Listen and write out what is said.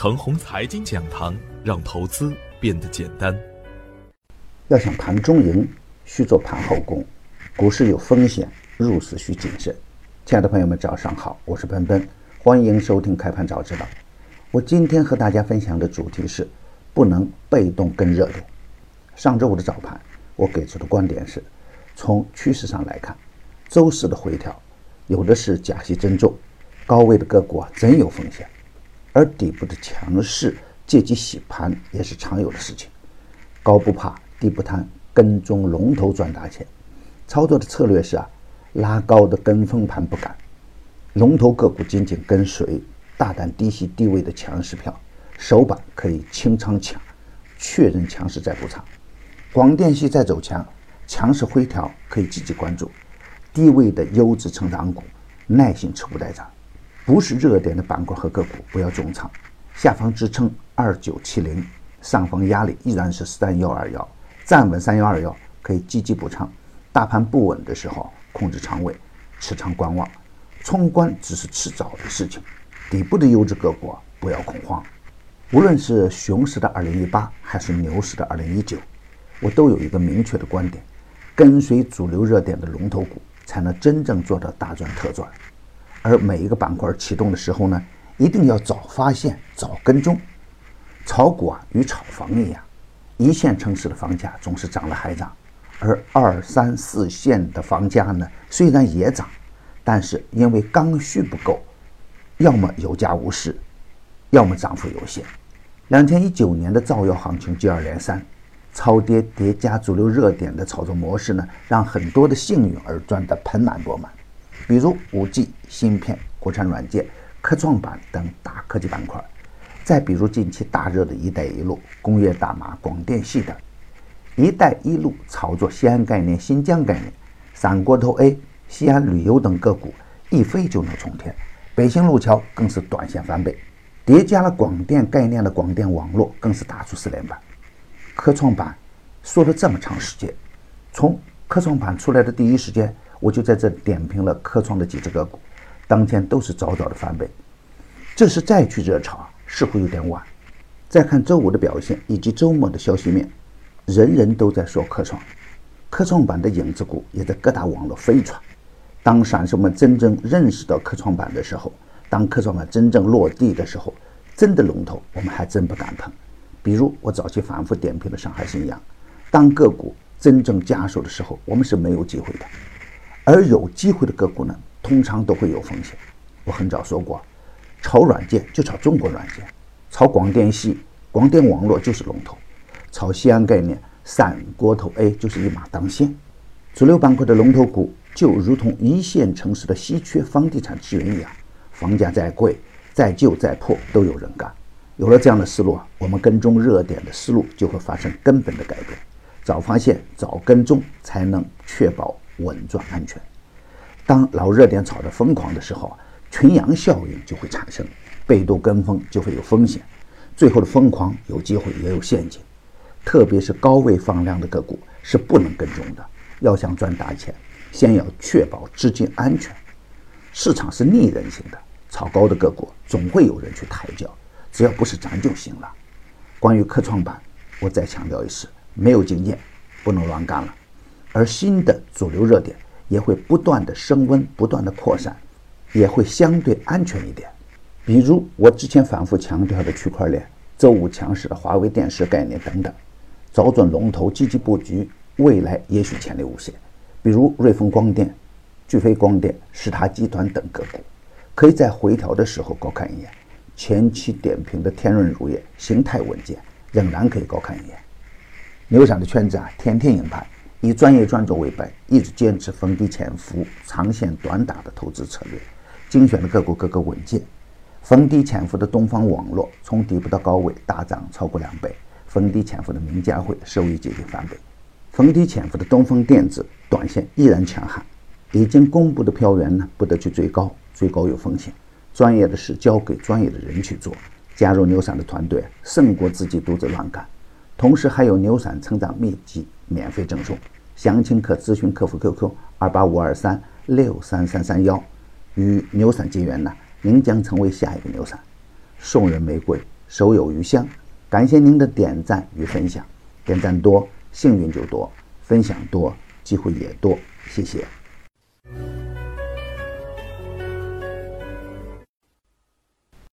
程红财经讲堂，让投资变得简单。要想盘中赢，需做盘后功。股市有风险，入市需谨慎。亲爱的朋友们，早上好，我是奔奔，欢迎收听开盘早知道。我今天和大家分享的主题是不能被动跟热点。上周五的早盘，我给出的观点是，从趋势上来看，周四的回调有的是假戏真做，高位的个股啊真有风险。而底部的强势借机洗盘也是常有的事情，高不怕低不贪，跟踪龙头赚大钱。操作的策略是啊，拉高的跟风盘不敢，龙头个股紧紧跟随，大胆低吸低位的强势票，首板可以清仓抢，确认强势再补仓。广电系在走强，强势回调可以积极关注，低位的优质成长股，耐心持股待涨。不是热点的板块和个股不要重仓，下方支撑二九七零，上方压力依然是三幺二幺，站稳三幺二幺可以积极补仓。大盘不稳的时候，控制仓位，持仓观望，冲关只是迟早的事情。底部的优质个股不要恐慌。无论是熊市的二零一八，还是牛市的二零一九，我都有一个明确的观点：跟随主流热点的龙头股，才能真正做到大赚特赚。而每一个板块启动的时候呢，一定要早发现、早跟踪。炒股啊，与炒房一样，一线城市的房价总是涨了还涨，而二三四线的房价呢，虽然也涨，但是因为刚需不够，要么有价无市，要么涨幅有限。两千一九年的造谣行情接二连三，超跌叠加主流热点的炒作模式呢，让很多的幸运儿赚得盆满钵满。比如五 G、芯片、国产软件、科创板等大科技板块，再比如近期大热的一带一路、工业大麻、广电系等。一带一路炒作西安概念、新疆概念，三锅头 A、西安旅游等个股一飞就能冲天。北新路桥更是短线翻倍，叠加了广电概念的广电网络更是打出四连板。科创板说了这么长时间，从科创板出来的第一时间。我就在这点评了科创的几只个股，当天都是早早的翻倍。这是再去热炒，似乎有点晚。再看周五的表现以及周末的消息面，人人都在说科创，科创板的影子股也在各大网络飞传。当散户们真正认识到科创板的时候，当科创板真正落地的时候，真的龙头我们还真不敢碰。比如我早期反复点评的上海信阳，当个股真正加速的时候，我们是没有机会的。而有机会的个股呢，通常都会有风险。我很早说过，炒软件就炒中国软件，炒广电系、广电网络就是龙头，炒西安概念、三锅头 A 就是一马当先。主流板块的龙头股就如同一线城市的稀缺房地产资源一样，房价再贵、再旧、再破都有人干。有了这样的思路啊，我们跟踪热点的思路就会发生根本的改变。早发现、早跟踪，才能确保。稳赚安全。当老热点炒得疯狂的时候，群羊效应就会产生，被动跟风就会有风险，最后的疯狂有机会也有陷阱。特别是高位放量的个股是不能跟踪的。要想赚大钱，先要确保资金安全。市场是逆人性的，炒高的个股总会有人去抬轿，只要不是咱就行了。关于科创板，我再强调一次，没有经验不能乱干了。而新的主流热点也会不断的升温，不断的扩散，也会相对安全一点。比如我之前反复强调的区块链，周五强势的华为电视概念等等，找准龙头积极布局，未来也许潜力无限。比如瑞丰光电、巨飞光电、石塔集团等个股，可以在回调的时候高看一眼。前期点评的天润乳业形态稳健，仍然可以高看一眼。牛散的圈子啊，天天赢盘。以专业专注为本，一直坚持逢低潜伏、长线短打的投资策略，精选的个股各个稳健。逢低潜伏的东方网络从底部到高位大涨超过两倍，逢低潜伏的名家汇收益接近翻倍，逢低潜伏的东风电子短线依然强悍。已经公布的票源呢，不得去追高，追高有风险。专业的事交给专业的人去做，加入牛散的团队胜过自己独自乱干。同时还有牛散成长秘籍免费赠送，详情可咨询客服 QQ 二八五二三六三三三幺。与牛散结缘呢，您将成为下一个牛散。送人玫瑰，手有余香。感谢您的点赞与分享，点赞多幸运就多，分享多机会也多。谢谢。